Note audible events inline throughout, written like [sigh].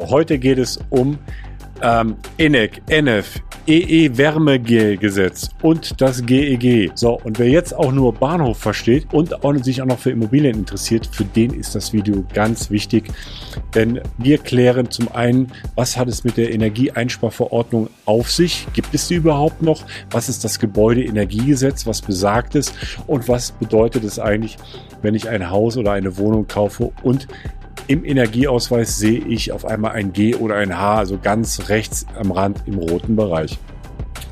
Heute geht es um ähm, ENEC, ENEF, EE-Wärmegesetz und das GEG. So, und wer jetzt auch nur Bahnhof versteht und sich auch noch für Immobilien interessiert, für den ist das Video ganz wichtig. Denn wir klären zum einen, was hat es mit der Energieeinsparverordnung auf sich? Gibt es sie überhaupt noch? Was ist das Gebäudeenergiegesetz? Was besagt es? Und was bedeutet es eigentlich, wenn ich ein Haus oder eine Wohnung kaufe und im Energieausweis sehe ich auf einmal ein G oder ein H, also ganz rechts am Rand im roten Bereich.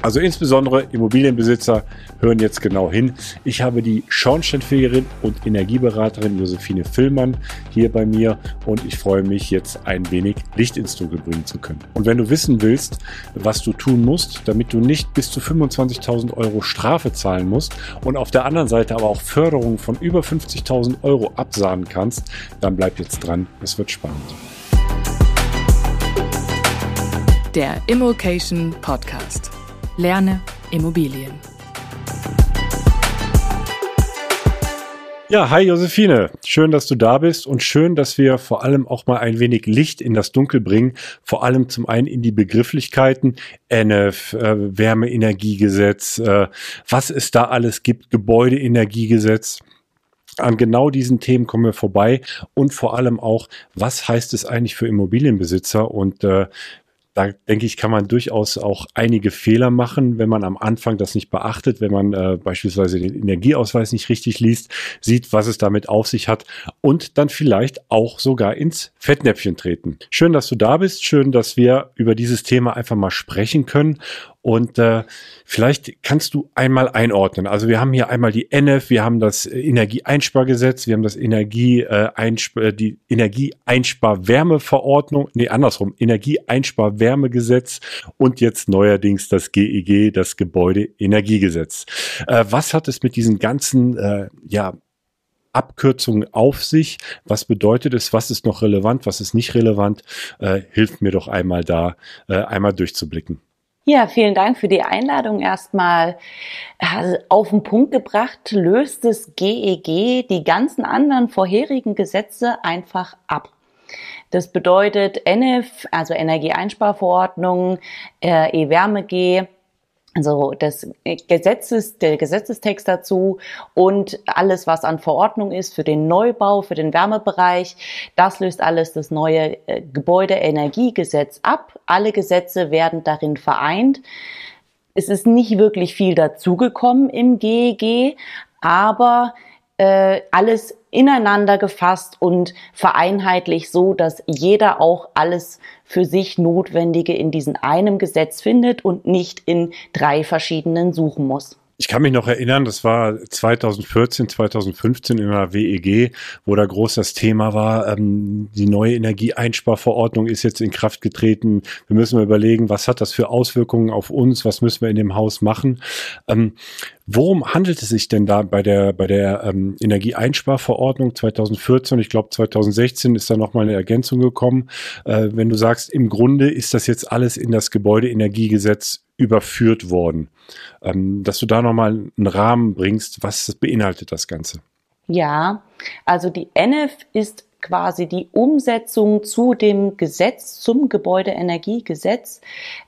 Also insbesondere Immobilienbesitzer hören jetzt genau hin. Ich habe die Schornsteinfegerin und Energieberaterin Josephine Villmann hier bei mir und ich freue mich jetzt ein wenig Licht ins Dunkel bringen zu können. Und wenn du wissen willst, was du tun musst, damit du nicht bis zu 25.000 Euro Strafe zahlen musst und auf der anderen Seite aber auch Förderung von über 50.000 Euro absahnen kannst, dann bleib jetzt dran. Es wird spannend. Der Immokation Podcast. Lerne Immobilien. Ja, hi Josephine. Schön, dass du da bist und schön, dass wir vor allem auch mal ein wenig Licht in das Dunkel bringen. Vor allem zum einen in die Begrifflichkeiten, NF, äh, Wärmeenergiegesetz, äh, was es da alles gibt, Gebäudeenergiegesetz. An genau diesen Themen kommen wir vorbei und vor allem auch, was heißt es eigentlich für Immobilienbesitzer und äh, da denke ich, kann man durchaus auch einige Fehler machen, wenn man am Anfang das nicht beachtet, wenn man äh, beispielsweise den Energieausweis nicht richtig liest, sieht, was es damit auf sich hat und dann vielleicht auch sogar ins Fettnäpfchen treten. Schön, dass du da bist. Schön, dass wir über dieses Thema einfach mal sprechen können und äh, vielleicht kannst du einmal einordnen. Also wir haben hier einmal die NF, wir haben das Energieeinspargesetz, wir haben das Energie, äh, Einspar, äh, die Energieeinsparwärmeverordnung, nee, andersrum, Energieeinsparwärmegesetz und jetzt neuerdings das GEG, das Gebäudeenergiegesetz. Äh, was hat es mit diesen ganzen, äh, ja, Abkürzungen auf sich? Was bedeutet es? Was ist noch relevant? Was ist nicht relevant? Äh, hilft mir doch einmal da, äh, einmal durchzublicken. Ja, vielen Dank für die Einladung. Erstmal also auf den Punkt gebracht, löst das GEG die ganzen anderen vorherigen Gesetze einfach ab. Das bedeutet NF, also Energieeinsparverordnung, äh, E-Wärme-G, also das Gesetzes, der Gesetzestext dazu und alles, was an Verordnung ist für den Neubau, für den Wärmebereich, das löst alles das neue äh, Gebäudeenergiegesetz ab. Alle Gesetze werden darin vereint. Es ist nicht wirklich viel dazugekommen im GEG, aber äh, alles ineinander gefasst und vereinheitlicht so, dass jeder auch alles für sich Notwendige in diesem einem Gesetz findet und nicht in drei verschiedenen suchen muss. Ich kann mich noch erinnern, das war 2014, 2015 in der WEG, wo da groß das Thema war, ähm, die neue Energieeinsparverordnung ist jetzt in Kraft getreten. Wir müssen mal überlegen, was hat das für Auswirkungen auf uns, was müssen wir in dem Haus machen. Ähm, worum handelt es sich denn da bei der, bei der ähm, Energieeinsparverordnung 2014? Ich glaube 2016 ist da nochmal eine Ergänzung gekommen. Äh, wenn du sagst, im Grunde ist das jetzt alles in das Gebäudeenergiegesetz überführt worden. Ähm, dass du da nochmal einen Rahmen bringst, was beinhaltet das Ganze? Ja, also die NF ist quasi die Umsetzung zu dem Gesetz, zum Gebäudeenergiegesetz.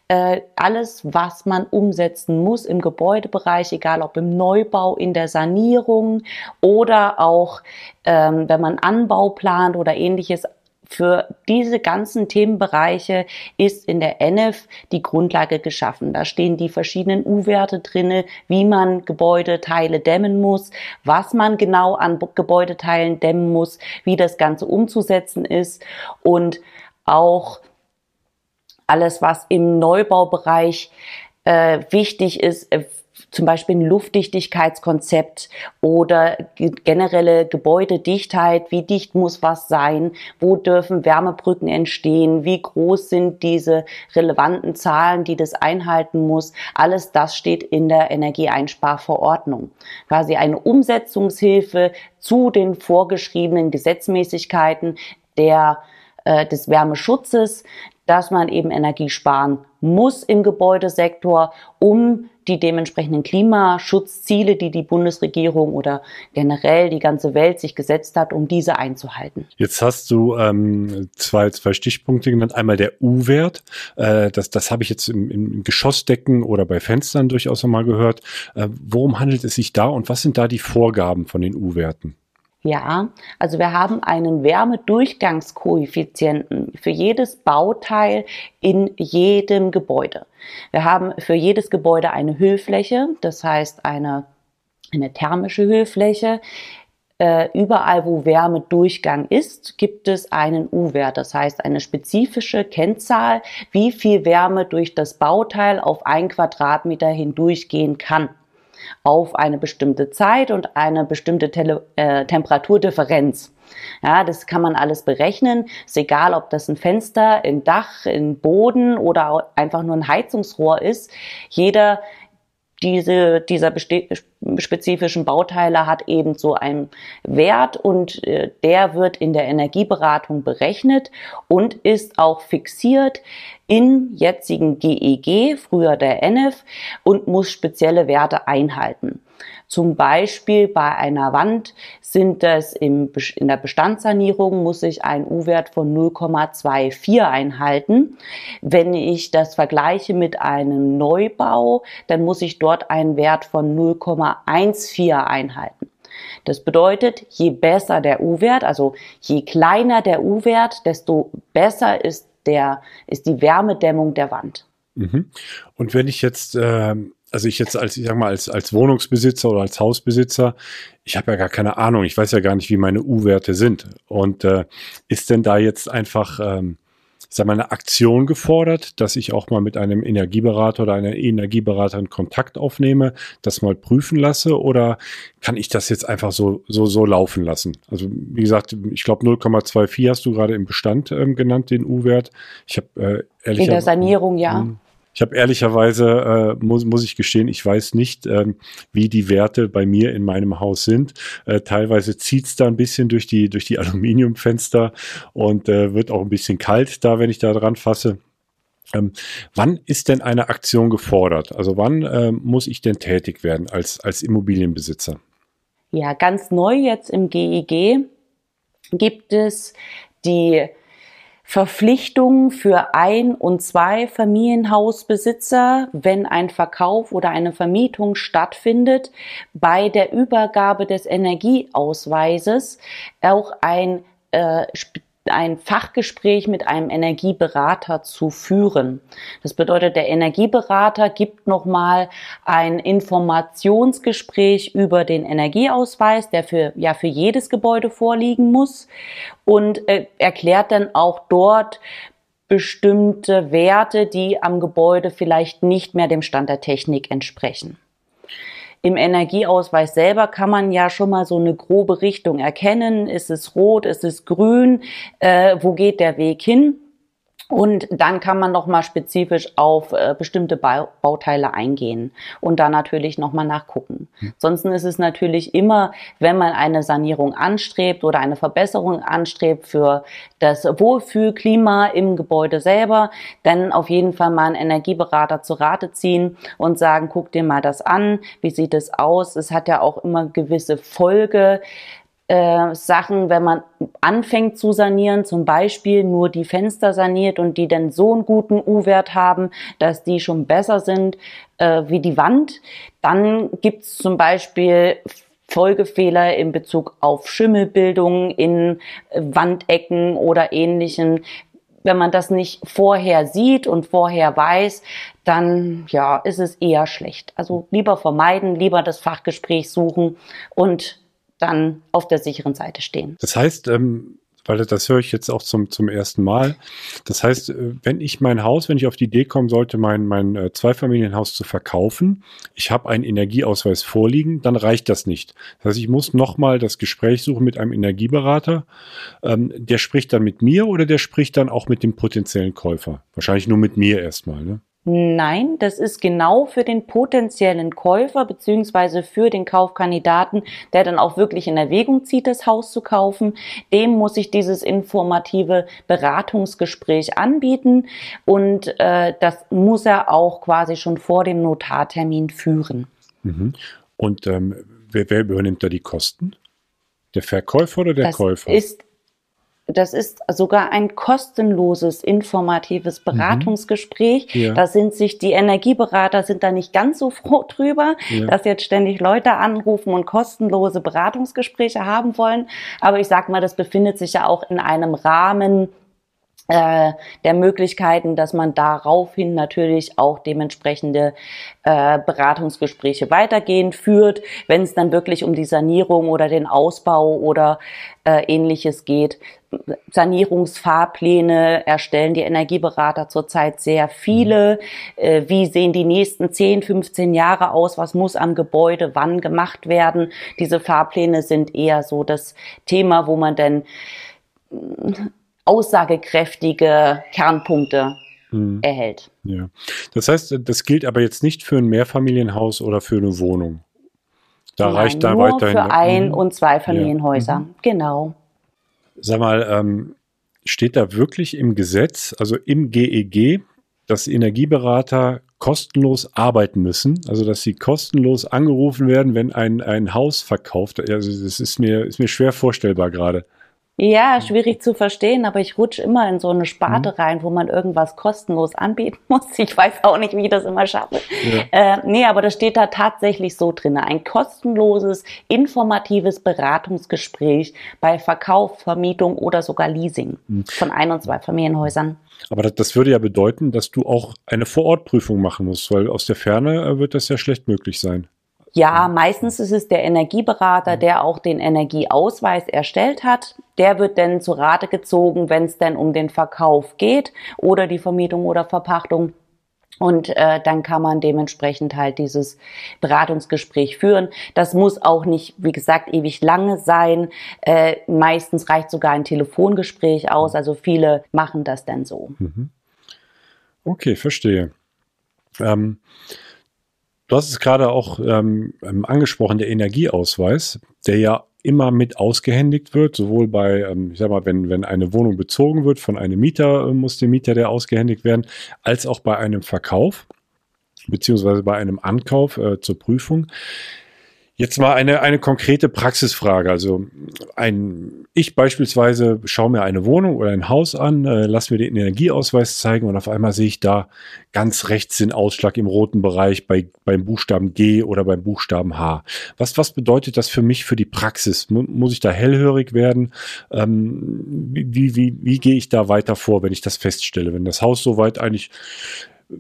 Äh, alles, was man umsetzen muss im Gebäudebereich, egal ob im Neubau, in der Sanierung oder auch, ähm, wenn man Anbau plant oder ähnliches, für diese ganzen Themenbereiche ist in der NF die Grundlage geschaffen. Da stehen die verschiedenen U-Werte drinne, wie man Gebäudeteile dämmen muss, was man genau an Gebäudeteilen dämmen muss, wie das Ganze umzusetzen ist und auch alles, was im Neubaubereich äh, wichtig ist, äh, zum Beispiel ein Luftdichtigkeitskonzept oder generelle Gebäudedichtheit, wie dicht muss was sein, wo dürfen Wärmebrücken entstehen, wie groß sind diese relevanten Zahlen, die das einhalten muss. Alles das steht in der Energieeinsparverordnung. Quasi eine Umsetzungshilfe zu den vorgeschriebenen Gesetzmäßigkeiten der, äh, des Wärmeschutzes, dass man eben Energie sparen muss im Gebäudesektor, um die dementsprechenden Klimaschutzziele, die die Bundesregierung oder generell die ganze Welt sich gesetzt hat, um diese einzuhalten. Jetzt hast du ähm, zwei, zwei Stichpunkte genannt. Einmal der U-Wert. Äh, das das habe ich jetzt im, im Geschossdecken oder bei Fenstern durchaus einmal gehört. Äh, worum handelt es sich da und was sind da die Vorgaben von den U-Werten? Ja, also wir haben einen Wärmedurchgangskoeffizienten für jedes Bauteil in jedem Gebäude. Wir haben für jedes Gebäude eine Hüllfläche, das heißt eine, eine thermische Hüllfläche. Äh, überall, wo Wärmedurchgang ist, gibt es einen U-Wert, das heißt eine spezifische Kennzahl, wie viel Wärme durch das Bauteil auf ein Quadratmeter hindurchgehen kann auf eine bestimmte Zeit und eine bestimmte Tele äh, Temperaturdifferenz. Ja, das kann man alles berechnen. Ist egal, ob das ein Fenster, ein Dach, ein Boden oder einfach nur ein Heizungsrohr ist. Jeder diese, dieser spezifischen Bauteile hat eben so einen Wert und äh, der wird in der Energieberatung berechnet und ist auch fixiert im jetzigen GEG, e früher der NF, und muss spezielle Werte einhalten. Zum Beispiel bei einer Wand sind es im, in der Bestandssanierung muss ich einen U-Wert von 0,24 einhalten. Wenn ich das vergleiche mit einem Neubau, dann muss ich dort einen Wert von 0,14 einhalten. Das bedeutet, je besser der U-Wert, also je kleiner der U-Wert, desto besser ist der, ist die Wärmedämmung der Wand. Mhm. Und wenn ich jetzt äh, also ich jetzt als, ich sag mal, als, als Wohnungsbesitzer oder als Hausbesitzer, ich habe ja gar keine Ahnung, ich weiß ja gar nicht, wie meine U-Werte sind. Und äh, ist denn da jetzt einfach, ähm, ich sag mal, eine Aktion gefordert, dass ich auch mal mit einem Energieberater oder einer Energieberaterin Kontakt aufnehme, das mal prüfen lasse oder kann ich das jetzt einfach so, so, so laufen lassen? Also wie gesagt, ich glaube 0,24 hast du gerade im Bestand ähm, genannt, den U-Wert. Ich habe äh, ehrlich In der Sanierung, ja. Ich habe ehrlicherweise, äh, muss, muss ich gestehen, ich weiß nicht, ähm, wie die Werte bei mir in meinem Haus sind. Äh, teilweise zieht's da ein bisschen durch die, durch die [laughs] Aluminiumfenster und äh, wird auch ein bisschen kalt da, wenn ich da dran fasse. Ähm, wann ist denn eine Aktion gefordert? Also wann äh, muss ich denn tätig werden als, als Immobilienbesitzer? Ja, ganz neu jetzt im GEG e gibt es die Verpflichtungen für ein- und zwei Familienhausbesitzer, wenn ein Verkauf oder eine Vermietung stattfindet, bei der Übergabe des Energieausweises auch ein äh, ein Fachgespräch mit einem Energieberater zu führen. Das bedeutet, der Energieberater gibt nochmal ein Informationsgespräch über den Energieausweis, der für, ja, für jedes Gebäude vorliegen muss und äh, erklärt dann auch dort bestimmte Werte, die am Gebäude vielleicht nicht mehr dem Stand der Technik entsprechen. Im Energieausweis selber kann man ja schon mal so eine grobe Richtung erkennen. Ist es rot, ist es grün? Äh, wo geht der Weg hin? Und dann kann man nochmal spezifisch auf äh, bestimmte ba Bauteile eingehen und da natürlich nochmal nachgucken. Hm. Ansonsten ist es natürlich immer, wenn man eine Sanierung anstrebt oder eine Verbesserung anstrebt für das Wohlfühlklima im Gebäude selber, dann auf jeden Fall mal einen Energieberater zu Rate ziehen und sagen, guck dir mal das an, wie sieht es aus? Es hat ja auch immer gewisse Folge äh, Sachen, wenn man anfängt zu sanieren, zum Beispiel nur die Fenster saniert und die dann so einen guten U-Wert haben, dass die schon besser sind äh, wie die Wand, dann gibt's zum Beispiel Folgefehler in Bezug auf Schimmelbildung in Wandecken oder ähnlichen. Wenn man das nicht vorher sieht und vorher weiß, dann ja, ist es eher schlecht. Also lieber vermeiden, lieber das Fachgespräch suchen und dann auf der sicheren Seite stehen. Das heißt, ähm, weil das höre ich jetzt auch zum, zum ersten Mal. Das heißt, äh, wenn ich mein Haus, wenn ich auf die Idee kommen sollte, mein, mein äh, Zweifamilienhaus zu verkaufen, ich habe einen Energieausweis vorliegen, dann reicht das nicht. Das heißt, ich muss nochmal das Gespräch suchen mit einem Energieberater. Ähm, der spricht dann mit mir oder der spricht dann auch mit dem potenziellen Käufer? Wahrscheinlich nur mit mir erstmal, ne? Nein, das ist genau für den potenziellen Käufer beziehungsweise für den Kaufkandidaten, der dann auch wirklich in Erwägung zieht, das Haus zu kaufen. Dem muss ich dieses informative Beratungsgespräch anbieten und äh, das muss er auch quasi schon vor dem Notartermin führen. Mhm. Und ähm, wer, wer übernimmt da die Kosten? Der Verkäufer oder der das Käufer? Ist das ist sogar ein kostenloses, informatives Beratungsgespräch. Ja. Da sind sich die Energieberater sind da nicht ganz so [laughs] froh drüber, Ja. dass jetzt ständig Leute anrufen und kostenlose Beratungsgespräche haben wollen. Aber ich sag mal, das befindet sich ja auch in einem Rahmen, äh, der Möglichkeiten, dass man daraufhin natürlich auch dementsprechende äh, Beratungsgespräche weitergehend führt, wenn es dann wirklich um die Sanierung oder den Ausbau oder äh, ähnliches geht. Sanierungsfahrpläne erstellen die Energieberater zurzeit sehr viele. Äh, wie sehen die nächsten 10, 15 Jahre aus? Was muss am Gebäude wann gemacht werden? Diese Fahrpläne sind eher so das Thema, wo man dann aussagekräftige Kernpunkte Mhm. erhält. Ja. Das heißt, das gilt aber jetzt nicht für ein Mehrfamilienhaus oder für eine Wohnung. Da Nein, reicht da nur weiterhin. für Ein- Mhm. und Zweifamilienhäuser. Genau. Sag mal, ähm, steht da wirklich im Gesetz, also im GEG, dass Energieberater kostenlos arbeiten müssen, also dass sie kostenlos angerufen werden, wenn ein, ein Haus verkauft. Also das ist mir, ist mir schwer vorstellbar gerade. Ja, schwierig zu verstehen, aber ich rutsche immer in so eine Sparte rein, wo man irgendwas kostenlos anbieten [laughs] muss. Ich weiß auch nicht, wie ich das immer schaffe. Ja. Äh, nee, aber das steht da tatsächlich so drin. Ein kostenloses, informatives Beratungsgespräch bei Verkauf, Vermietung oder sogar Leasing von Ein- und Zweifamilienhäusern. Aber das, das würde ja bedeuten, dass du auch eine Vorortprüfung machen musst, weil aus der Ferne äh, wird das ja schlecht möglich sein. Ja, meistens ist es der Energieberater, der auch den Energieausweis erstellt hat. Der wird dann zu Rate gezogen, wenn es dann um den Verkauf geht oder die Vermietung oder Verpachtung. Und äh, dann kann man dementsprechend halt dieses Beratungsgespräch führen. Das muss auch nicht, wie gesagt, ewig lange sein. Äh, meistens reicht sogar ein Telefongespräch aus. Also viele machen das dann so. Okay, verstehe. Ähm, du hast es gerade auch ähm, ähm, angesprochen, der Energieausweis, der ja immer mit ausgehändigt wird, sowohl bei, ähm, ich sag mal, wenn, wenn eine Wohnung bezogen wird von einem Mieter, äh, muss dem Mieter der ausgehändigt werden, als auch bei einem Verkauf, beziehungsweise bei einem Ankauf äh, zur Prüfung. Jetzt mal eine, eine konkrete Praxisfrage. Also ein, ich beispielsweise schaue mir eine Wohnung oder ein Haus an, äh, lass mir den Energieausweis zeigen und auf einmal sehe ich da ganz rechts den Ausschlag im roten Bereich bei, beim Buchstaben G oder beim Buchstaben H. Was, was bedeutet das für mich für die Praxis? Mu muss ich da hellhörig werden? Ähm, wie, wie, wie, wie gehe ich da weiter vor, wenn ich das feststelle? Wenn das Haus soweit eigentlich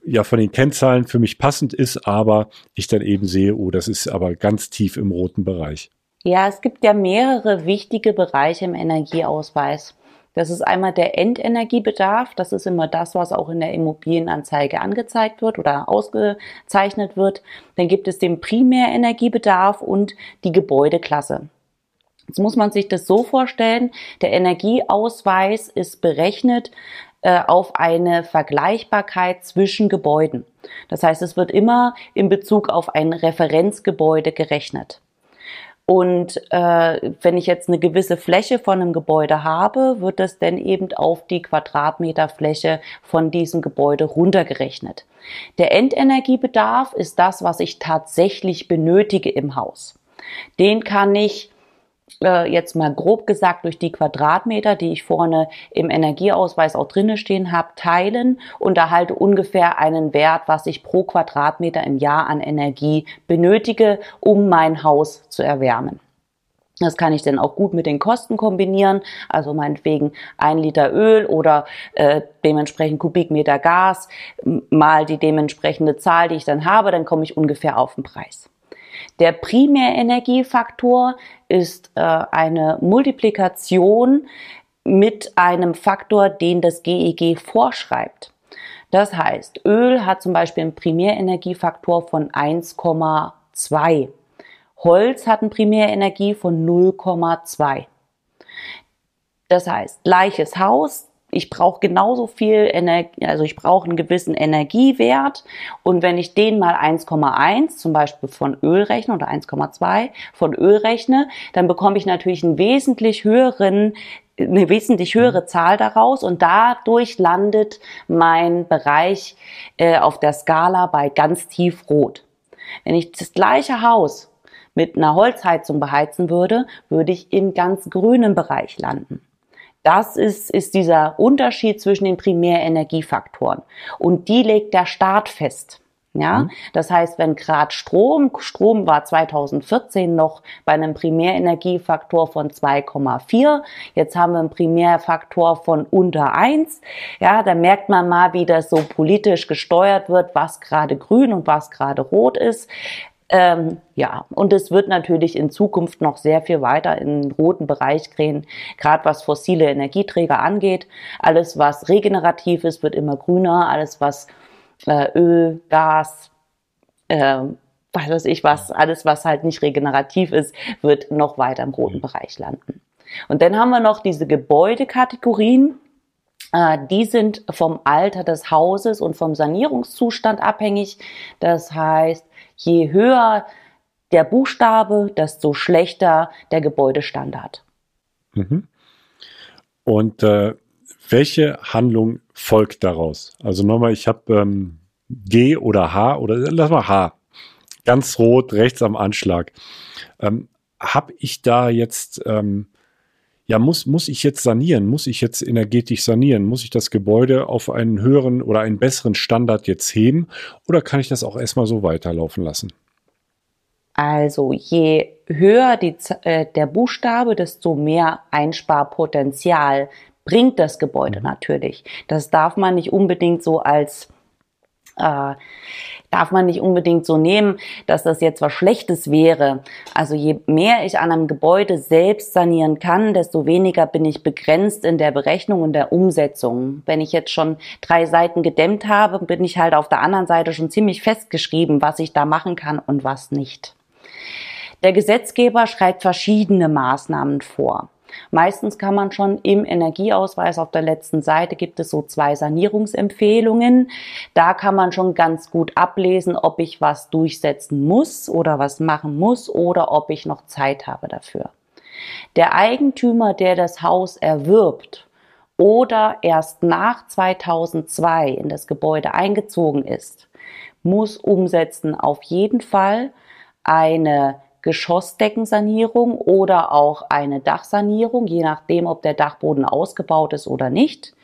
ja von den Kennzahlen für mich passend ist, aber ich dann eben sehe, oh, das ist aber ganz tief im roten Bereich. Ja, es gibt ja mehrere wichtige Bereiche im Energieausweis. Das ist einmal der Endenergiebedarf. Das ist immer das, was auch in der Immobilienanzeige angezeigt wird oder ausgezeichnet wird. Dann gibt es den Primärenergiebedarf und die Gebäudeklasse. Jetzt muss man sich das so vorstellen, der Energieausweis ist berechnet äh, auf eine Vergleichbarkeit zwischen Gebäuden. Das heißt, es wird immer in Bezug auf ein Referenzgebäude gerechnet. Und äh, wenn ich jetzt eine gewisse Fläche von einem Gebäude habe, wird das dann eben auf die Quadratmeterfläche von diesem Gebäude runtergerechnet. Der Endenergiebedarf ist das, was ich tatsächlich benötige im Haus. Den kann ich äh, jetzt mal grob gesagt durch die Quadratmeter, die ich vorne im Energieausweis auch drinne stehen habe, teilen und erhalte ungefähr einen Wert, was ich pro Quadratmeter im Jahr an Energie benötige, um mein Haus zu erwärmen. Das kann ich dann auch gut mit den Kosten kombinieren, also meinetwegen ein Liter Öl oder äh, dementsprechend Kubikmeter Gas mal die dementsprechende Zahl, die ich dann habe, dann komme ich ungefähr auf den Preis. Der Primärenergiefaktor ist äh, eine Multiplikation mit einem Faktor, den das GEG vorschreibt. Das heißt, Öl hat zum Beispiel einen Primärenergiefaktor von 1,2. Holz hat einen Primärenergie von 0,2. Das heißt, gleiches Haus, ich brauche genauso viel Energie, also ich brauche einen gewissen Energiewert und wenn ich den mal 1,1 zum Beispiel von Öl rechne oder 1,2 von Öl rechne, dann bekomme ich natürlich einen wesentlich höheren eine wesentlich höhere Zahl daraus und dadurch landet mein Bereich äh, auf der Skala bei ganz tief rot. Wenn ich das gleiche Haus mit einer Holzheizung beheizen würde, würde ich im ganz grünen Bereich landen. Das ist, ist dieser Unterschied zwischen den Primärenergiefaktoren. Und die legt der Staat fest. Ja, mhm. das heißt, wenn gerade Strom, Strom war 2014 noch bei einem Primärenergiefaktor von 2,4, jetzt haben wir einen Primärfaktor von unter 1. Ja, da merkt man mal, wie das so politisch gesteuert wird, was gerade grün und was gerade rot ist. Ähm, ja, und es wird natürlich in Zukunft noch sehr viel weiter in den roten Bereich gehen, gerade was fossile Energieträger angeht. Alles, was regenerativ ist, wird immer grüner. Alles, was äh, Öl, Gas, äh, was weiß ich was, alles, was halt nicht regenerativ ist, wird noch weiter im roten Bereich landen. Und dann haben wir noch diese Gebäudekategorien. Äh, die sind vom Alter des Hauses und vom Sanierungszustand abhängig. Das heißt, je höher der Buchstabe, desto schlechter der Gebäudestandard. Mhm. Und äh, welche Handlung folgt daraus? Also nochmal, ich habe ähm, G oder H oder lass mal H. Ganz rot, rechts am Anschlag. Ähm, habe ich da jetzt, ähm, ja, muss, muss ich jetzt sanieren? Muss ich jetzt energetisch sanieren? Muss ich das Gebäude auf einen höheren oder einen besseren Standard jetzt heben? Oder kann ich das auch erstmal so weiterlaufen lassen? Also je höher die, äh, der Buchstabe, desto mehr Einsparpotenzial bringt das Gebäude mhm. natürlich. Das darf man nicht unbedingt so als äh, darf man nicht unbedingt so nehmen, dass das jetzt was Schlechtes wäre. Also je mehr ich an einem Gebäude selbst sanieren kann, desto weniger bin ich begrenzt in der Berechnung und der Umsetzung. Wenn ich jetzt schon drei Seiten gedämmt habe, bin ich halt auf der anderen Seite schon ziemlich festgeschrieben, was ich da machen kann und was nicht. Der Gesetzgeber schreibt verschiedene Maßnahmen vor. Meistens kann man schon im Energieausweis auf der letzten Seite gibt es so zwei Sanierungsempfehlungen. Da kann man schon ganz gut ablesen, ob ich was durchsetzen muss oder was machen muss oder ob ich noch Zeit habe dafür. Der Eigentümer, der das Haus erwirbt oder erst nach 2002 in das Gebäude eingezogen ist, muss umsetzen auf jeden Fall eine Geschossdeckensanierung oder auch eine Dachsanierung, je nachdem, ob der Dachboden ausgebaut ist oder nicht.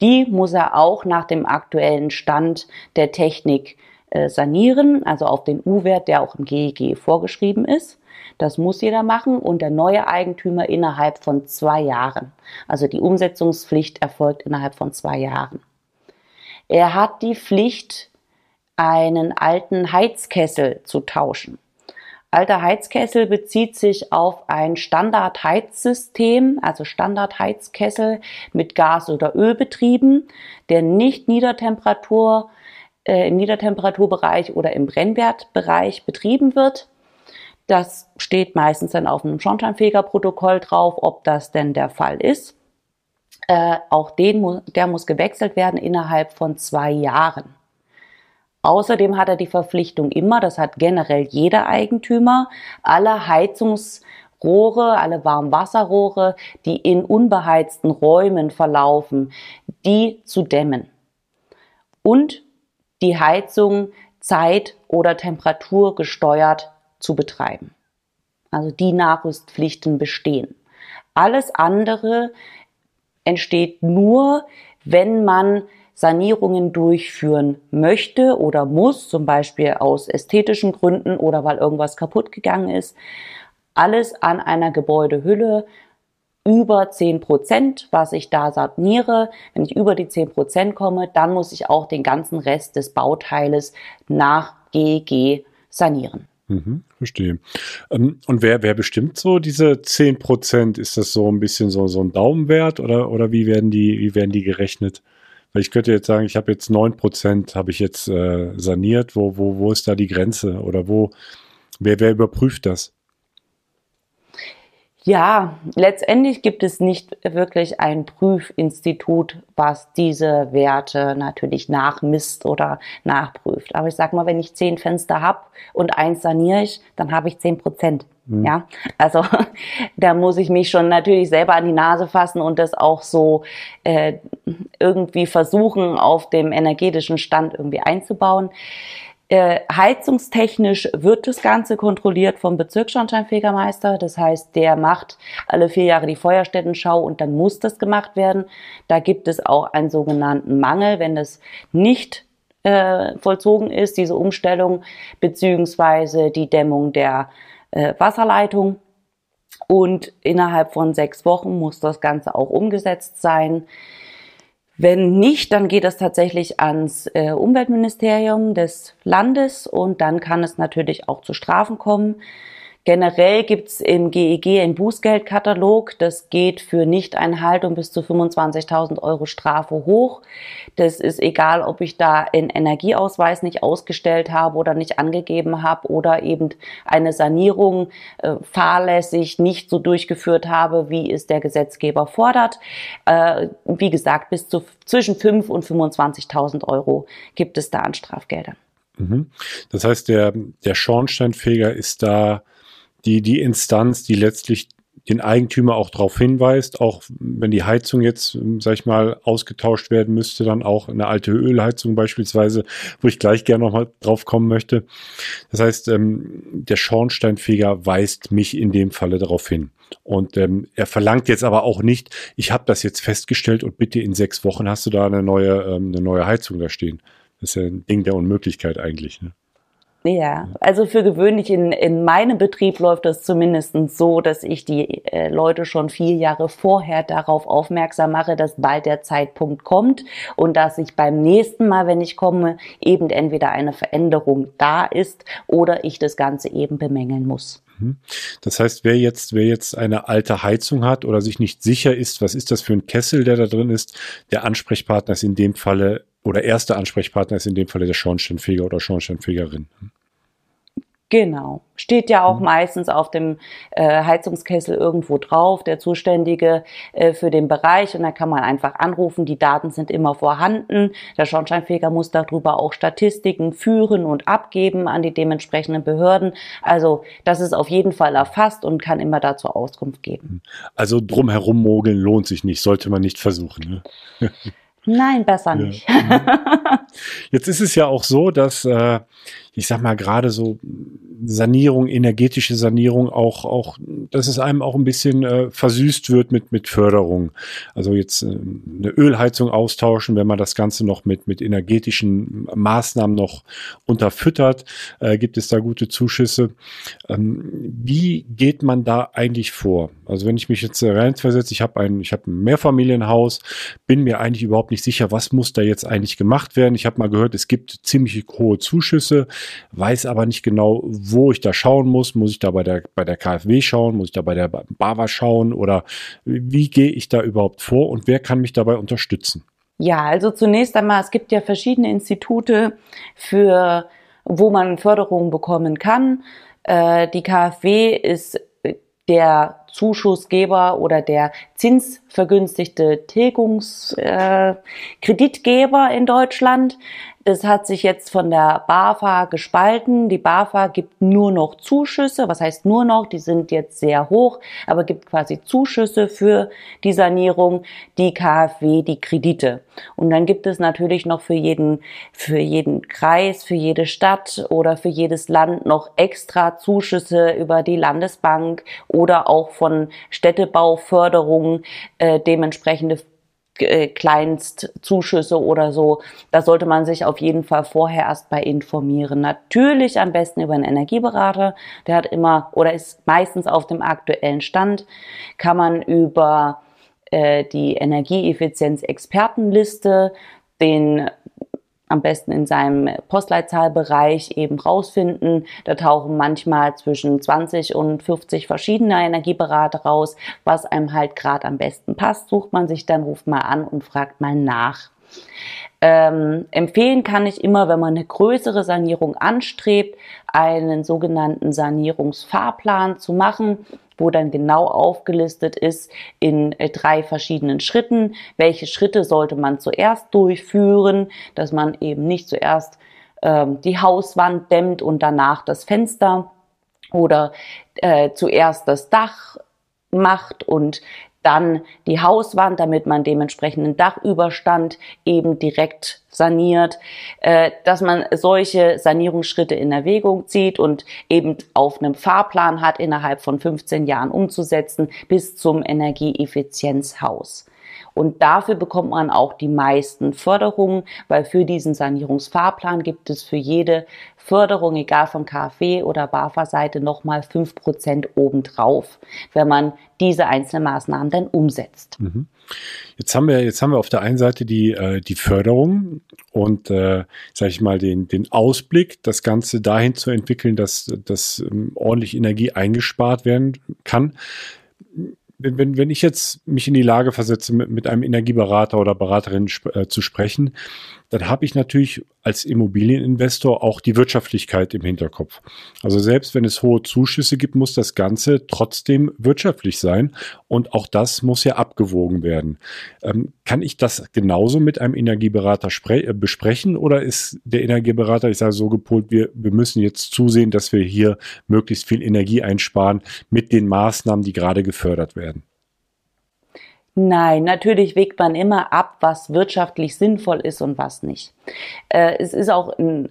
Die muss er auch nach dem aktuellen Stand der Technik äh, sanieren, also auf den U-Wert, der auch im GEG vorgeschrieben ist. Das muss jeder machen und der neue Eigentümer innerhalb von zwei Jahren. Also die Umsetzungspflicht erfolgt innerhalb von zwei Jahren. Er hat die Pflicht, einen alten Heizkessel zu tauschen. Alter Heizkessel bezieht sich auf ein Standardheizsystem, also Standardheizkessel mit Gas- oder Ölbetrieben, der nicht Niedertemperatur, äh, im Niedertemperaturbereich oder im Brennwertbereich betrieben wird. Das steht meistens dann auf einem Schornsteinfegerprotokoll drauf, ob das denn der Fall ist. Äh, auch den, der muss gewechselt werden innerhalb von zwei Jahren. Außerdem hat er die Verpflichtung immer, das hat generell jeder Eigentümer, alle Heizungsrohre, alle Warmwasserrohre, die in unbeheizten Räumen verlaufen, die zu dämmen. Und die Heizung zeit- oder temperaturgesteuert zu betreiben. Also die Nachrüstpflichten bestehen. Alles andere entsteht nur, wenn man Sanierungen durchführen möchte oder muss, zum Beispiel aus ästhetischen Gründen oder weil irgendwas kaputt gegangen ist, alles an einer Gebäudehülle über 10 Prozent, was ich da saniere. Wenn ich über die 10 Prozent komme, dann muss ich auch den ganzen Rest des Bauteiles nach GEG sanieren. Mhm, verstehe. Ähm, und wer, wer bestimmt so diese 10 Prozent? Ist das so ein bisschen so, so ein Daumenwert oder, oder wie werden die, wie werden die gerechnet? Weil ich könnte jetzt sagen, ich habe jetzt neun Prozent habe ich jetzt äh, saniert. Wo, wo, wo ist da die Grenze? Oder wo, wer, wer überprüft das? Ja, letztendlich gibt es nicht wirklich ein Prüfinstitut, was diese Werte natürlich nachmisst oder nachprüft. Aber ich sag mal, wenn ich zehn Fenster habe und eins saniere ich, dann habe ich zehn Prozent. Mhm. Ja, also [laughs] da muss ich mich schon natürlich selber an die Nase fassen und das auch so äh, irgendwie versuchen, auf dem energetischen Stand irgendwie einzubauen. Äh, heizungstechnisch wird das Ganze kontrolliert vom Bezirksschornsteinfegermeister. Das heißt, der macht alle vier Jahre die Feuerstättenschau und dann muss das gemacht werden. Da gibt es auch einen sogenannten Mangel, wenn das nicht äh, vollzogen ist, diese Umstellung, beziehungsweise die Dämmung der äh, Wasserleitung. Und innerhalb von sechs Wochen muss das Ganze auch umgesetzt sein. Wenn nicht, dann geht es tatsächlich ans äh, Umweltministerium des Landes und dann kann es natürlich auch zu Strafen kommen. Generell gibt's im GEG einen Bußgeldkatalog. Das geht für Nichteinhaltung bis zu 25.000 Euro Strafe hoch. Das ist egal, ob ich da einen Energieausweis nicht ausgestellt habe oder nicht angegeben habe oder eben eine Sanierung äh, fahrlässig nicht so durchgeführt habe, wie es der Gesetzgeber fordert. Äh, wie gesagt, bis zu zwischen 5 und 25.000 Euro gibt es da an Strafgeldern. Mhm. Das heißt, der, der Schornsteinfeger ist da die, die Instanz, die letztlich den Eigentümer auch darauf hinweist, auch wenn die Heizung jetzt, sag ich mal, ausgetauscht werden müsste, dann auch eine alte Ölheizung beispielsweise, wo ich gleich gerne nochmal drauf kommen möchte. Das heißt, ähm, der Schornsteinfeger weist mich in dem Falle darauf hin. Und ähm, er verlangt jetzt aber auch nicht, ich habe das jetzt festgestellt und bitte in sechs Wochen hast du da eine neue, ähm, eine neue Heizung da stehen. Das ist ja ein Ding der Unmöglichkeit eigentlich. Ne? Ja, also für gewöhnlich in, in meinem Betrieb läuft das zumindest so, dass ich die äh, Leute schon vier Jahre vorher darauf aufmerksam mache, dass bald der Zeitpunkt kommt und dass ich beim nächsten Mal, wenn ich komme, eben entweder eine Veränderung da ist oder ich das Ganze eben bemängeln muss. Mhm. Das heißt, wer jetzt, wer jetzt eine alte Heizung hat oder sich nicht sicher ist, was ist das für ein Kessel, der da drin ist, der Ansprechpartner ist in dem Falle oder erster Ansprechpartner ist in dem Falle der Schornsteinfeger oder Schornsteinfegerin. Genau. Steht ja auch mhm. meistens auf dem äh, Heizungskessel irgendwo drauf, der Zuständige äh, für den Bereich. Und da kann man einfach anrufen. Die Daten sind immer vorhanden. Der Schornsteinfeger muss darüber auch Statistiken führen und abgeben an die dementsprechenden Behörden. Also das ist auf jeden Fall erfasst und kann immer dazu Auskunft geben. Also drumherum mogeln lohnt sich nicht, sollte man nicht versuchen. Ne? [laughs] Nein, besser nicht. [laughs] Jetzt ist es ja auch so, dass äh, ich sag mal gerade so Sanierung, energetische Sanierung auch, auch, dass es einem auch ein bisschen äh, versüßt wird mit, mit Förderung. Also jetzt äh, eine Ölheizung austauschen, wenn man das Ganze noch mit, mit energetischen Maßnahmen noch unterfüttert, äh, gibt es da gute Zuschüsse. Ähm, wie geht man da eigentlich vor? Also wenn ich mich jetzt reinversetze, ich habe ein, ich habe ein Mehrfamilienhaus, bin mir eigentlich überhaupt nicht sicher, was muss da jetzt eigentlich gemacht werden. Ich habe mal gehört, es gibt ziemlich hohe Zuschüsse, weiß aber nicht genau, wo ich da schauen muss. Muss ich da bei der, bei der KfW schauen? Muss ich da bei der BAWA schauen? Oder wie gehe ich da überhaupt vor und wer kann mich dabei unterstützen? Ja, also zunächst einmal, es gibt ja verschiedene Institute für, wo man Förderungen bekommen kann. Äh, die KfW ist der Zuschussgeber oder der zinsvergünstigte Tilgungskreditgeber äh, in Deutschland. Das hat sich jetzt von der BAFA gespalten. Die BAFA gibt nur noch Zuschüsse. Was heißt nur noch? Die sind jetzt sehr hoch, aber gibt quasi Zuschüsse für die Sanierung, die KfW, die Kredite. Und dann gibt es natürlich noch für jeden, für jeden Kreis, für jede Stadt oder für jedes Land noch extra Zuschüsse über die Landesbank oder auch von Städtebauförderungen äh, dementsprechende äh, Kleinstzuschüsse oder so. Da sollte man sich auf jeden Fall vorher erst bei informieren. Natürlich am besten über einen Energieberater. Der hat immer oder ist meistens auf dem aktuellen Stand. Kann man über äh, die Energieeffizienz-Expertenliste den am besten in seinem Postleitzahlbereich eben rausfinden. Da tauchen manchmal zwischen 20 und 50 verschiedene Energieberater raus, was einem halt gerade am besten passt. Sucht man sich dann, ruft mal an und fragt mal nach. Ähm, empfehlen kann ich immer, wenn man eine größere Sanierung anstrebt, einen sogenannten Sanierungsfahrplan zu machen wo dann genau aufgelistet ist in äh, drei verschiedenen Schritten, welche Schritte sollte man zuerst durchführen, dass man eben nicht zuerst ähm, die Hauswand dämmt und danach das Fenster oder äh, zuerst das Dach macht und dann die Hauswand, damit man dementsprechenden Dachüberstand eben direkt saniert, äh, dass man solche Sanierungsschritte in Erwägung zieht und eben auf einem Fahrplan hat, innerhalb von 15 Jahren umzusetzen bis zum Energieeffizienzhaus. Und dafür bekommt man auch die meisten Förderungen, weil für diesen Sanierungsfahrplan gibt es für jede Förderung, egal von KfW oder BAFA-Seite, nochmal fünf Prozent obendrauf, wenn man diese einzelnen Maßnahmen dann umsetzt. Mhm. Jetzt haben wir, jetzt haben wir auf der einen Seite die, äh, die Förderung und, äh, sage ich mal, den, den Ausblick, das Ganze dahin zu entwickeln, dass, dass ähm, ordentlich Energie eingespart werden kann wenn, wenn, wenn ich jetzt mich in die Lage versetze, mit, mit einem Energieberater oder Beraterin sp äh, zu sprechen, dann habe ich natürlich als Immobilieninvestor auch die Wirtschaftlichkeit im Hinterkopf. Also selbst wenn es hohe Zuschüsse gibt, muss das Ganze trotzdem wirtschaftlich sein und auch das muss ja abgewogen werden. Ähm, kann ich das genauso mit einem Energieberater äh, besprechen oder ist der Energieberater, ich sage so gepolt, wir, wir müssen jetzt zusehen, dass wir hier möglichst viel Energie einsparen mit den Maßnahmen, die gerade gefördert werden? Nein, natürlich wägt man immer ab, was wirtschaftlich sinnvoll ist und was nicht. Äh, es ist auch ein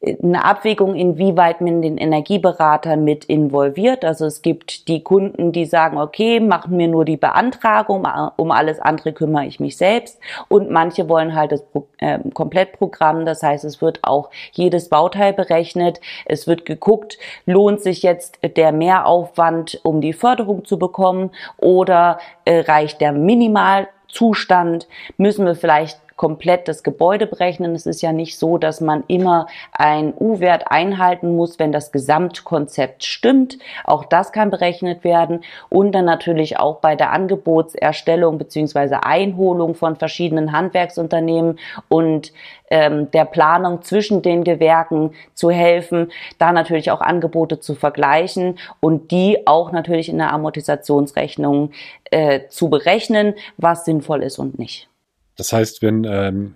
eine Abwägung, inwieweit man den Energieberater mit involviert. Also es gibt die Kunden, die sagen, okay, machen mir nur die Beantragung, um alles andere kümmere ich mich selbst. Und manche wollen halt das äh, Komplettprogramm. Das heißt, es wird auch jedes Bauteil berechnet. Es wird geguckt, lohnt sich jetzt der Mehraufwand, um die Förderung zu bekommen oder äh, reicht der Minimalzustand? Müssen wir vielleicht komplett das Gebäude berechnen. Es ist ja nicht so, dass man immer ein U-Wert einhalten muss, wenn das Gesamtkonzept stimmt. Auch das kann berechnet werden und dann natürlich auch bei der Angebotserstellung beziehungsweise Einholung von verschiedenen Handwerksunternehmen und ähm, der Planung zwischen den Gewerken zu helfen, da natürlich auch Angebote zu vergleichen und die auch natürlich in der Amortisationsrechnung äh, zu berechnen, was sinnvoll ist und nicht. Das heißt, wenn, ähm,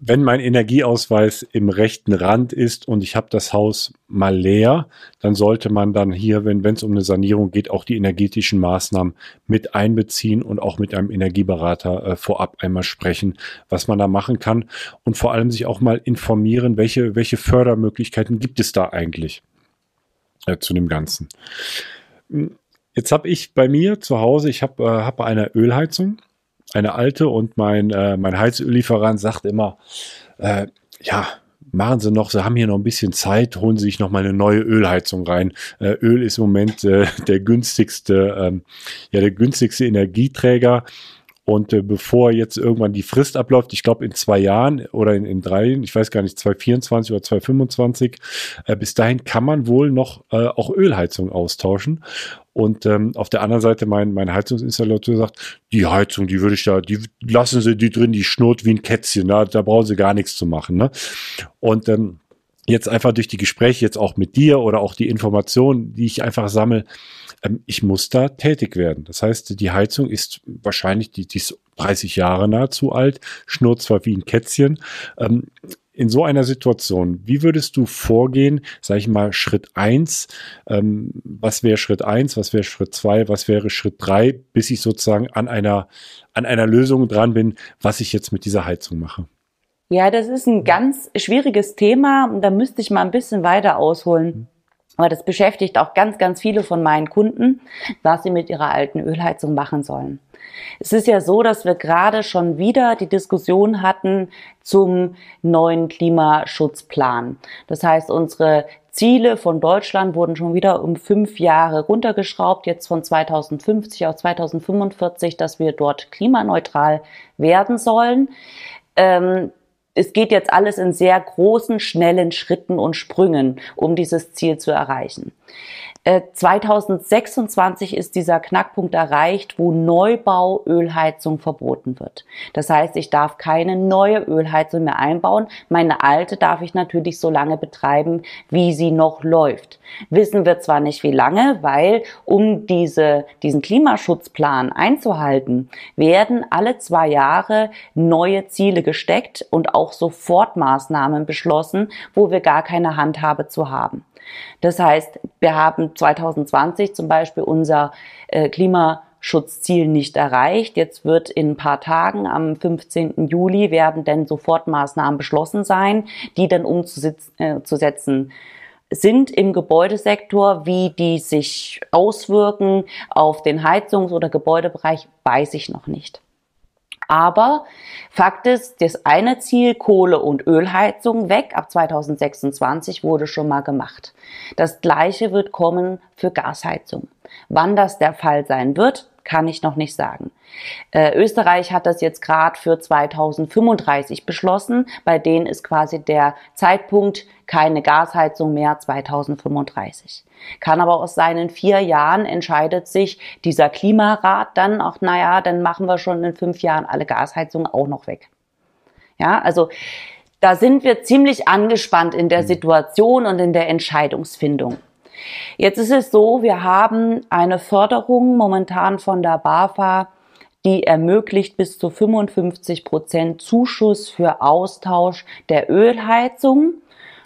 wenn mein Energieausweis im rechten Rand ist und ich habe das Haus mal leer, dann sollte man dann hier, wenn es um eine Sanierung geht, auch die energetischen Maßnahmen mit einbeziehen und auch mit einem Energieberater äh, vorab einmal sprechen, was man da machen kann und vor allem sich auch mal informieren, welche, welche Fördermöglichkeiten gibt es da eigentlich äh, zu dem Ganzen. Jetzt habe ich bei mir zu Hause, ich habe äh, hab eine Ölheizung eine alte und mein, äh, mein Heizöllieferant sagt immer, äh, ja, machen Sie noch, Sie haben hier noch ein bisschen Zeit, holen Sie sich noch mal eine neue Ölheizung rein. Äh, Öl ist im Moment äh, der günstigste, ähm, ja, der günstigste Energieträger. Und äh, bevor jetzt irgendwann die Frist abläuft, ich glaube in zwei Jahren oder in, in drei, ich weiß gar nicht, 2024 oder 2025, äh, bis dahin kann man wohl noch äh, auch Ölheizung austauschen. Und ähm, auf der anderen Seite mein, mein Heizungsinstallateur sagt, die Heizung, die würde ich da, die lassen Sie die drin, die schnurrt wie ein Kätzchen, da, da brauchen Sie gar nichts zu machen. Ne? Und ähm, jetzt einfach durch die Gespräche, jetzt auch mit dir oder auch die Informationen, die ich einfach sammle, ähm, ich muss da tätig werden. Das heißt, die Heizung ist wahrscheinlich, die, die ist 30 Jahre nahezu alt, schnurrt zwar wie ein Kätzchen. Ähm, in so einer Situation, wie würdest du vorgehen, sage ich mal, Schritt eins? ähm, was wäre Schritt eins? was wäre Schritt zwei? was wäre Schritt drei, bis ich sozusagen an einer, an einer Lösung dran bin, was ich jetzt mit dieser Heizung mache? Ja, das ist ein ganz schwieriges Thema und da müsste ich mal ein bisschen weiter ausholen. Aber das beschäftigt auch ganz, ganz viele von meinen Kunden, was sie mit ihrer alten Ölheizung machen sollen. Es ist ja so, dass wir gerade schon wieder die Diskussion hatten zum neuen Klimaschutzplan. Das heißt, unsere Ziele von Deutschland wurden schon wieder um fünf Jahre runtergeschraubt, jetzt von 2050 auf 2045, dass wir dort klimaneutral werden sollen. Ähm, es geht jetzt alles in sehr großen, schnellen Schritten und Sprüngen, um dieses Ziel zu erreichen. 2026 äh, ist dieser Knackpunkt erreicht, wo Neubau Ölheizung verboten wird. Das heißt, ich darf keine neue Ölheizung mehr einbauen. Meine alte darf ich natürlich so lange betreiben, wie sie noch läuft. Wissen wir zwar nicht wie lange, weil um diese, diesen Klimaschutzplan einzuhalten, werden alle zwei Jahre neue Ziele gesteckt und auch Sofortmaßnahmen beschlossen, wo wir gar keine Handhabe zu haben. Das heißt, wir haben 2020 zum Beispiel unser äh, Klimaschutzziel nicht erreicht. Jetzt wird in ein paar Tagen, am 15. Juli, werden denn Sofortmaßnahmen beschlossen sein, die dann umzusetzen äh, sind im Gebäudesektor. Wie die sich auswirken auf den Heizungs- oder Gebäudebereich, weiß ich noch nicht. Aber Fakt ist, das eine Ziel, Kohle- und Ölheizung weg, ab 2026 wurde schon mal gemacht. Das gleiche wird kommen für Gasheizung. Wann das der Fall sein wird, kann ich noch nicht sagen. Äh, Österreich hat das jetzt gerade für 2035 beschlossen. Bei denen ist quasi der Zeitpunkt keine Gasheizung mehr 2035. Kann aber aus seinen vier Jahren entscheidet sich dieser Klimarat dann auch, naja, dann machen wir schon in fünf Jahren alle Gasheizungen auch noch weg. Ja, also da sind wir ziemlich angespannt in der Situation und in der Entscheidungsfindung. Jetzt ist es so, wir haben eine Förderung momentan von der BAFA, die ermöglicht bis zu 55 Prozent Zuschuss für Austausch der Ölheizung.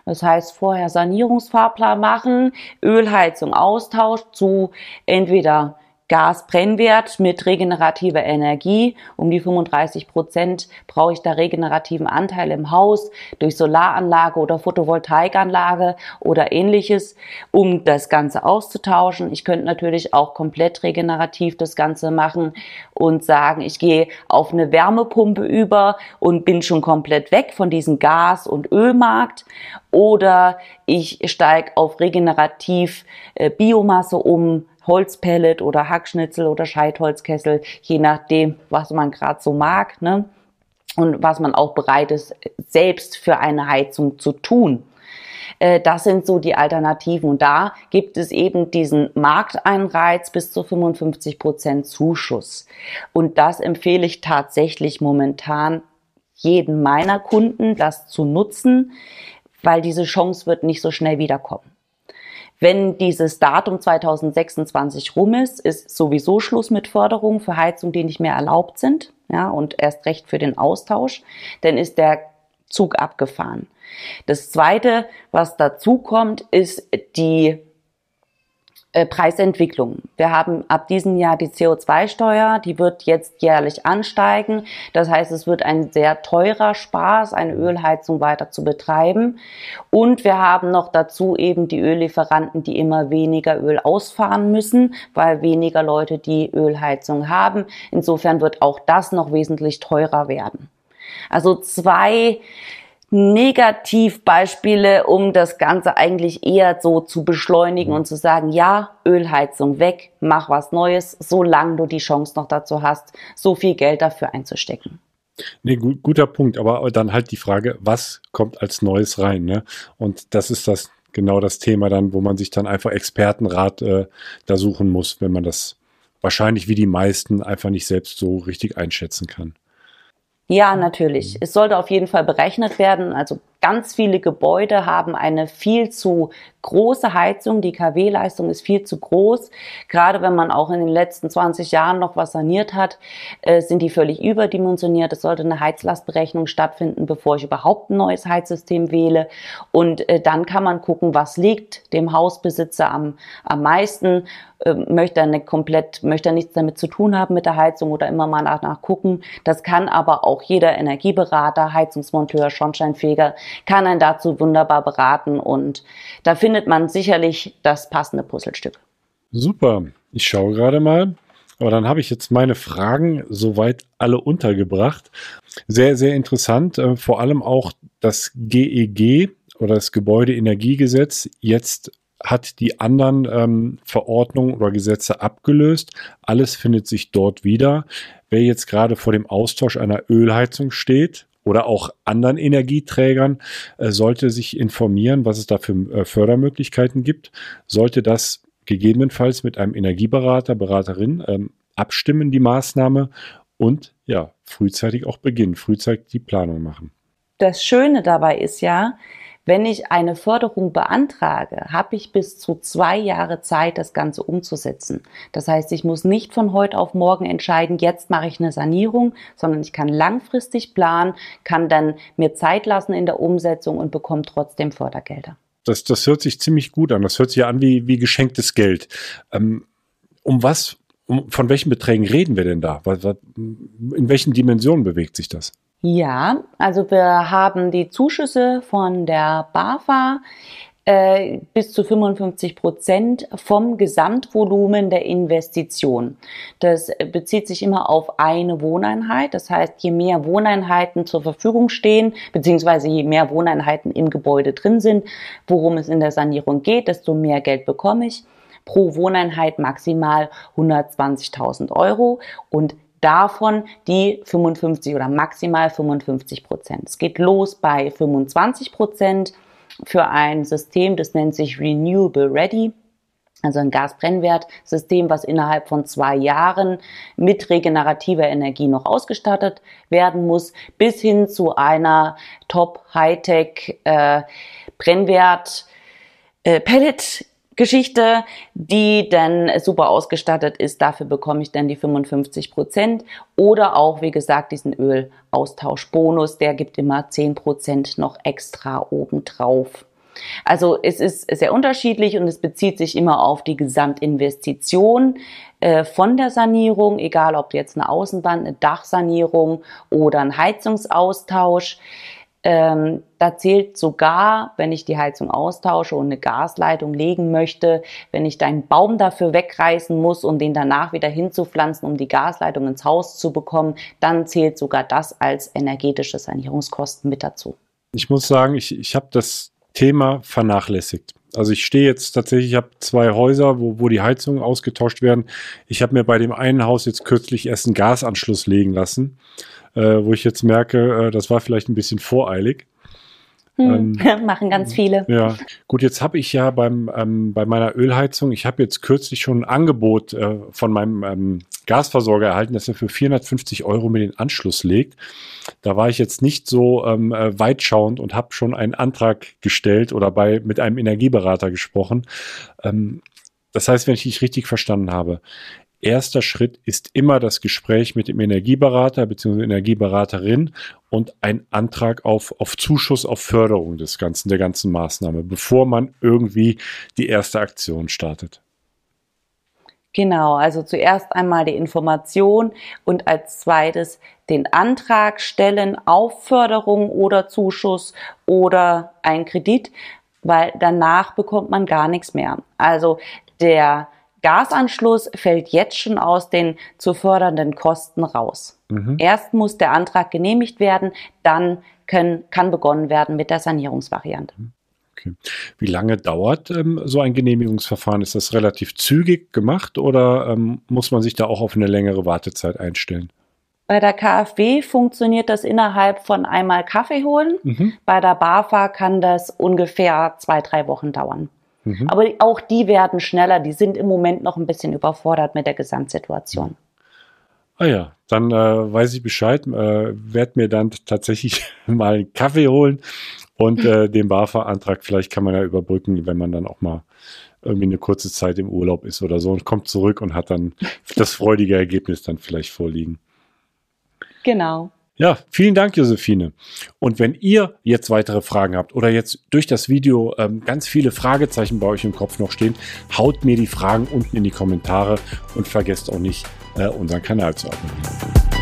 Das heißt, vorher Sanierungsfahrplan machen, Ölheizung Austausch zu entweder Gasbrennwert mit regenerativer Energie. Um die 35 Prozent brauche ich da regenerativen Anteil im Haus durch Solaranlage oder Photovoltaikanlage oder ähnliches, um das Ganze auszutauschen. Ich könnte natürlich auch komplett regenerativ das Ganze machen und sagen, ich gehe auf eine Wärmepumpe über und bin schon komplett weg von diesem Gas- und Ölmarkt. Oder ich steige auf regenerativ äh, Biomasse um, Holzpellet oder Hackschnitzel oder Scheitholzkessel, je nachdem, was man gerade so mag, ne? Und was man auch bereit ist, selbst für eine Heizung zu tun. Äh, das sind so die Alternativen. Und da gibt es eben diesen Markteinreiz bis zu 55 Prozent Zuschuss. Und das empfehle ich tatsächlich momentan jeden meiner Kunden, das zu nutzen, weil diese Chance wird nicht so schnell wiederkommen. Wenn dieses Datum 2026 rum ist, ist sowieso Schluss mit Förderungen für Heizungen, die nicht mehr erlaubt sind, ja, und erst recht für den Austausch, dann ist der Zug abgefahren. Das zweite, was dazu kommt, ist die äh, Preisentwicklung. Wir haben ab diesem Jahr die CO2-Steuer, die wird jetzt jährlich ansteigen. Das heißt, es wird ein sehr teurer Spaß, eine Ölheizung weiter zu betreiben. Und wir haben noch dazu eben die Öllieferanten, die immer weniger Öl ausfahren müssen, weil weniger Leute die Ölheizung haben. Insofern wird auch das noch wesentlich teurer werden. Also zwei Negativbeispiele, um das Ganze eigentlich eher so zu beschleunigen mhm. und zu sagen, ja, Ölheizung weg, mach was Neues, solange du die Chance noch dazu hast, so viel Geld dafür einzustecken. Nee, gut, guter Punkt, aber dann halt die Frage, was kommt als Neues rein? Ne? Und das ist das genau das Thema dann, wo man sich dann einfach Expertenrat äh, da suchen muss, wenn man das wahrscheinlich wie die meisten einfach nicht selbst so richtig einschätzen kann. Ja, natürlich. Es sollte auf jeden Fall berechnet werden. Also ganz viele Gebäude haben eine viel zu große Heizung. Die KW-Leistung ist viel zu groß. Gerade wenn man auch in den letzten 20 Jahren noch was saniert hat, äh, sind die völlig überdimensioniert. Es sollte eine Heizlastberechnung stattfinden, bevor ich überhaupt ein neues Heizsystem wähle. Und äh, dann kann man gucken, was liegt dem Hausbesitzer am, am meisten ähm, möchte er nicht komplett, möchte er nichts damit zu tun haben mit der Heizung oder immer mal nach, nach gucken. Das kann aber auch jeder Energieberater, Heizungsmonteur, Schornsteinfeger, kann einen dazu wunderbar beraten und da findet man sicherlich das passende Puzzlestück. Super. Ich schaue gerade mal. Aber dann habe ich jetzt meine Fragen soweit alle untergebracht. Sehr, sehr interessant. Äh, vor allem auch das GEG e oder das Gebäudeenergiegesetz jetzt hat die anderen ähm, Verordnungen oder Gesetze abgelöst. Alles findet sich dort wieder. Wer jetzt gerade vor dem Austausch einer Ölheizung steht oder auch anderen Energieträgern, äh, sollte sich informieren, was es da für äh, Fördermöglichkeiten gibt. Sollte das gegebenenfalls mit einem Energieberater, Beraterin ähm, abstimmen die Maßnahme und ja, frühzeitig auch beginnen, frühzeitig die Planung machen. Das Schöne dabei ist ja, wenn ich eine Förderung beantrage, habe ich bis zu zwei Jahre Zeit, das Ganze umzusetzen. Das heißt, ich muss nicht von heute auf morgen entscheiden, jetzt mache ich eine Sanierung, sondern ich kann langfristig planen, kann dann mir Zeit lassen in der Umsetzung und bekomme trotzdem Fördergelder. Das, das hört sich ziemlich gut an. Das hört sich ja an wie, wie geschenktes Geld. Ähm, um was, um, von welchen Beträgen reden wir denn da? In welchen Dimensionen bewegt sich das? Ja, also wir haben die Zuschüsse von der BAFA äh, bis zu 55 Prozent vom Gesamtvolumen der Investition. Das bezieht sich immer auf eine Wohneinheit. Das heißt, je mehr Wohneinheiten zur Verfügung stehen, beziehungsweise je mehr Wohneinheiten im Gebäude drin sind, worum es in der Sanierung geht, desto mehr Geld bekomme ich. Pro Wohneinheit maximal 120.000 Euro und davon die 55 oder maximal 55 Prozent. Es geht los bei 25 Prozent für ein System, das nennt sich Renewable Ready. Also ein Gasbrennwertsystem, was innerhalb von zwei Jahren mit regenerativer Energie noch ausgestattet werden muss, bis hin zu einer Top-Hightech äh, äh, Pellet Geschichte, die dann super ausgestattet ist. Dafür bekomme ich dann die 55 Prozent. Oder auch, wie gesagt, diesen Ölaustauschbonus, der gibt immer 10 Prozent noch extra obendrauf. Also es ist sehr unterschiedlich und es bezieht sich immer auf die Gesamtinvestition äh, von der Sanierung, egal ob jetzt eine Außenwand, eine Dachsanierung oder ein Heizungsaustausch. Ähm, da zählt sogar, wenn ich die Heizung austausche und eine Gasleitung legen möchte, wenn ich einen Baum dafür wegreißen muss, um den danach wieder hinzupflanzen, um die Gasleitung ins Haus zu bekommen, dann zählt sogar das als energetische Sanierungskosten mit dazu. Ich muss sagen, ich, ich habe das Thema vernachlässigt. Also ich stehe jetzt tatsächlich, ich habe zwei Häuser, wo, wo die Heizungen ausgetauscht werden. Ich habe mir bei dem einen Haus jetzt kürzlich erst einen Gasanschluss legen lassen äh, wo ich jetzt merke, äh, das war vielleicht ein bisschen voreilig. Hm, ähm, [laughs] machen ganz viele. Ja, gut, jetzt habe ich ja beim, ähm, bei meiner Ölheizung, ich habe jetzt kürzlich schon ein Angebot äh, von meinem ähm, Gasversorger erhalten, dass er für 450 Euro mir den Anschluss legt. Da war ich jetzt nicht so ähm, äh, weitschauend und habe schon einen Antrag gestellt oder bei mit einem Energieberater gesprochen. Ähm, das heißt, wenn ich dich richtig verstanden habe, erster Schritt ist immer das Gespräch mit dem Energieberater bzw. Energieberaterin und ein Antrag auf, auf Zuschuss, auf Förderung des Ganzen, der ganzen Maßnahme, bevor man irgendwie die erste Aktion startet. Genau, also zuerst einmal die Information und als zweites den Antrag stellen auf Förderung oder Zuschuss oder ein Kredit, weil danach bekommt man gar nichts mehr. Also der Gasanschluss fällt jetzt schon aus den zu fördernden Kosten raus. Mhm. Erst muss der Antrag genehmigt werden, dann können, kann begonnen werden mit der Sanierungsvariante. Mhm. Okay. Wie lange dauert ähm, so ein Genehmigungsverfahren? Ist das relativ zügig gemacht oder ähm, muss man sich da auch auf eine längere Wartezeit einstellen? Bei der KfW funktioniert das innerhalb von einmal Kaffee holen. Mhm. Bei der BAFA kann das ungefähr zwei, drei Wochen dauern. Mhm. Aber auch die werden schneller. Die sind im Moment noch ein bisschen überfordert mit der Gesamtsituation. Ah ja, dann äh, weiß ich Bescheid, äh, werde mir dann tatsächlich [laughs] mal einen Kaffee holen und äh, [laughs] den BAFA-Antrag vielleicht kann man ja überbrücken, wenn man dann auch mal irgendwie eine kurze Zeit im Urlaub ist oder so und kommt zurück und hat dann [laughs] das freudige Ergebnis dann vielleicht vorliegen. Genau. Ja, vielen Dank, Josephine. Und wenn ihr jetzt weitere Fragen habt oder jetzt durch das Video ähm, ganz viele Fragezeichen bei euch im Kopf noch stehen, haut mir die Fragen unten in die Kommentare und vergesst auch nicht, äh, unseren Kanal zu abonnieren.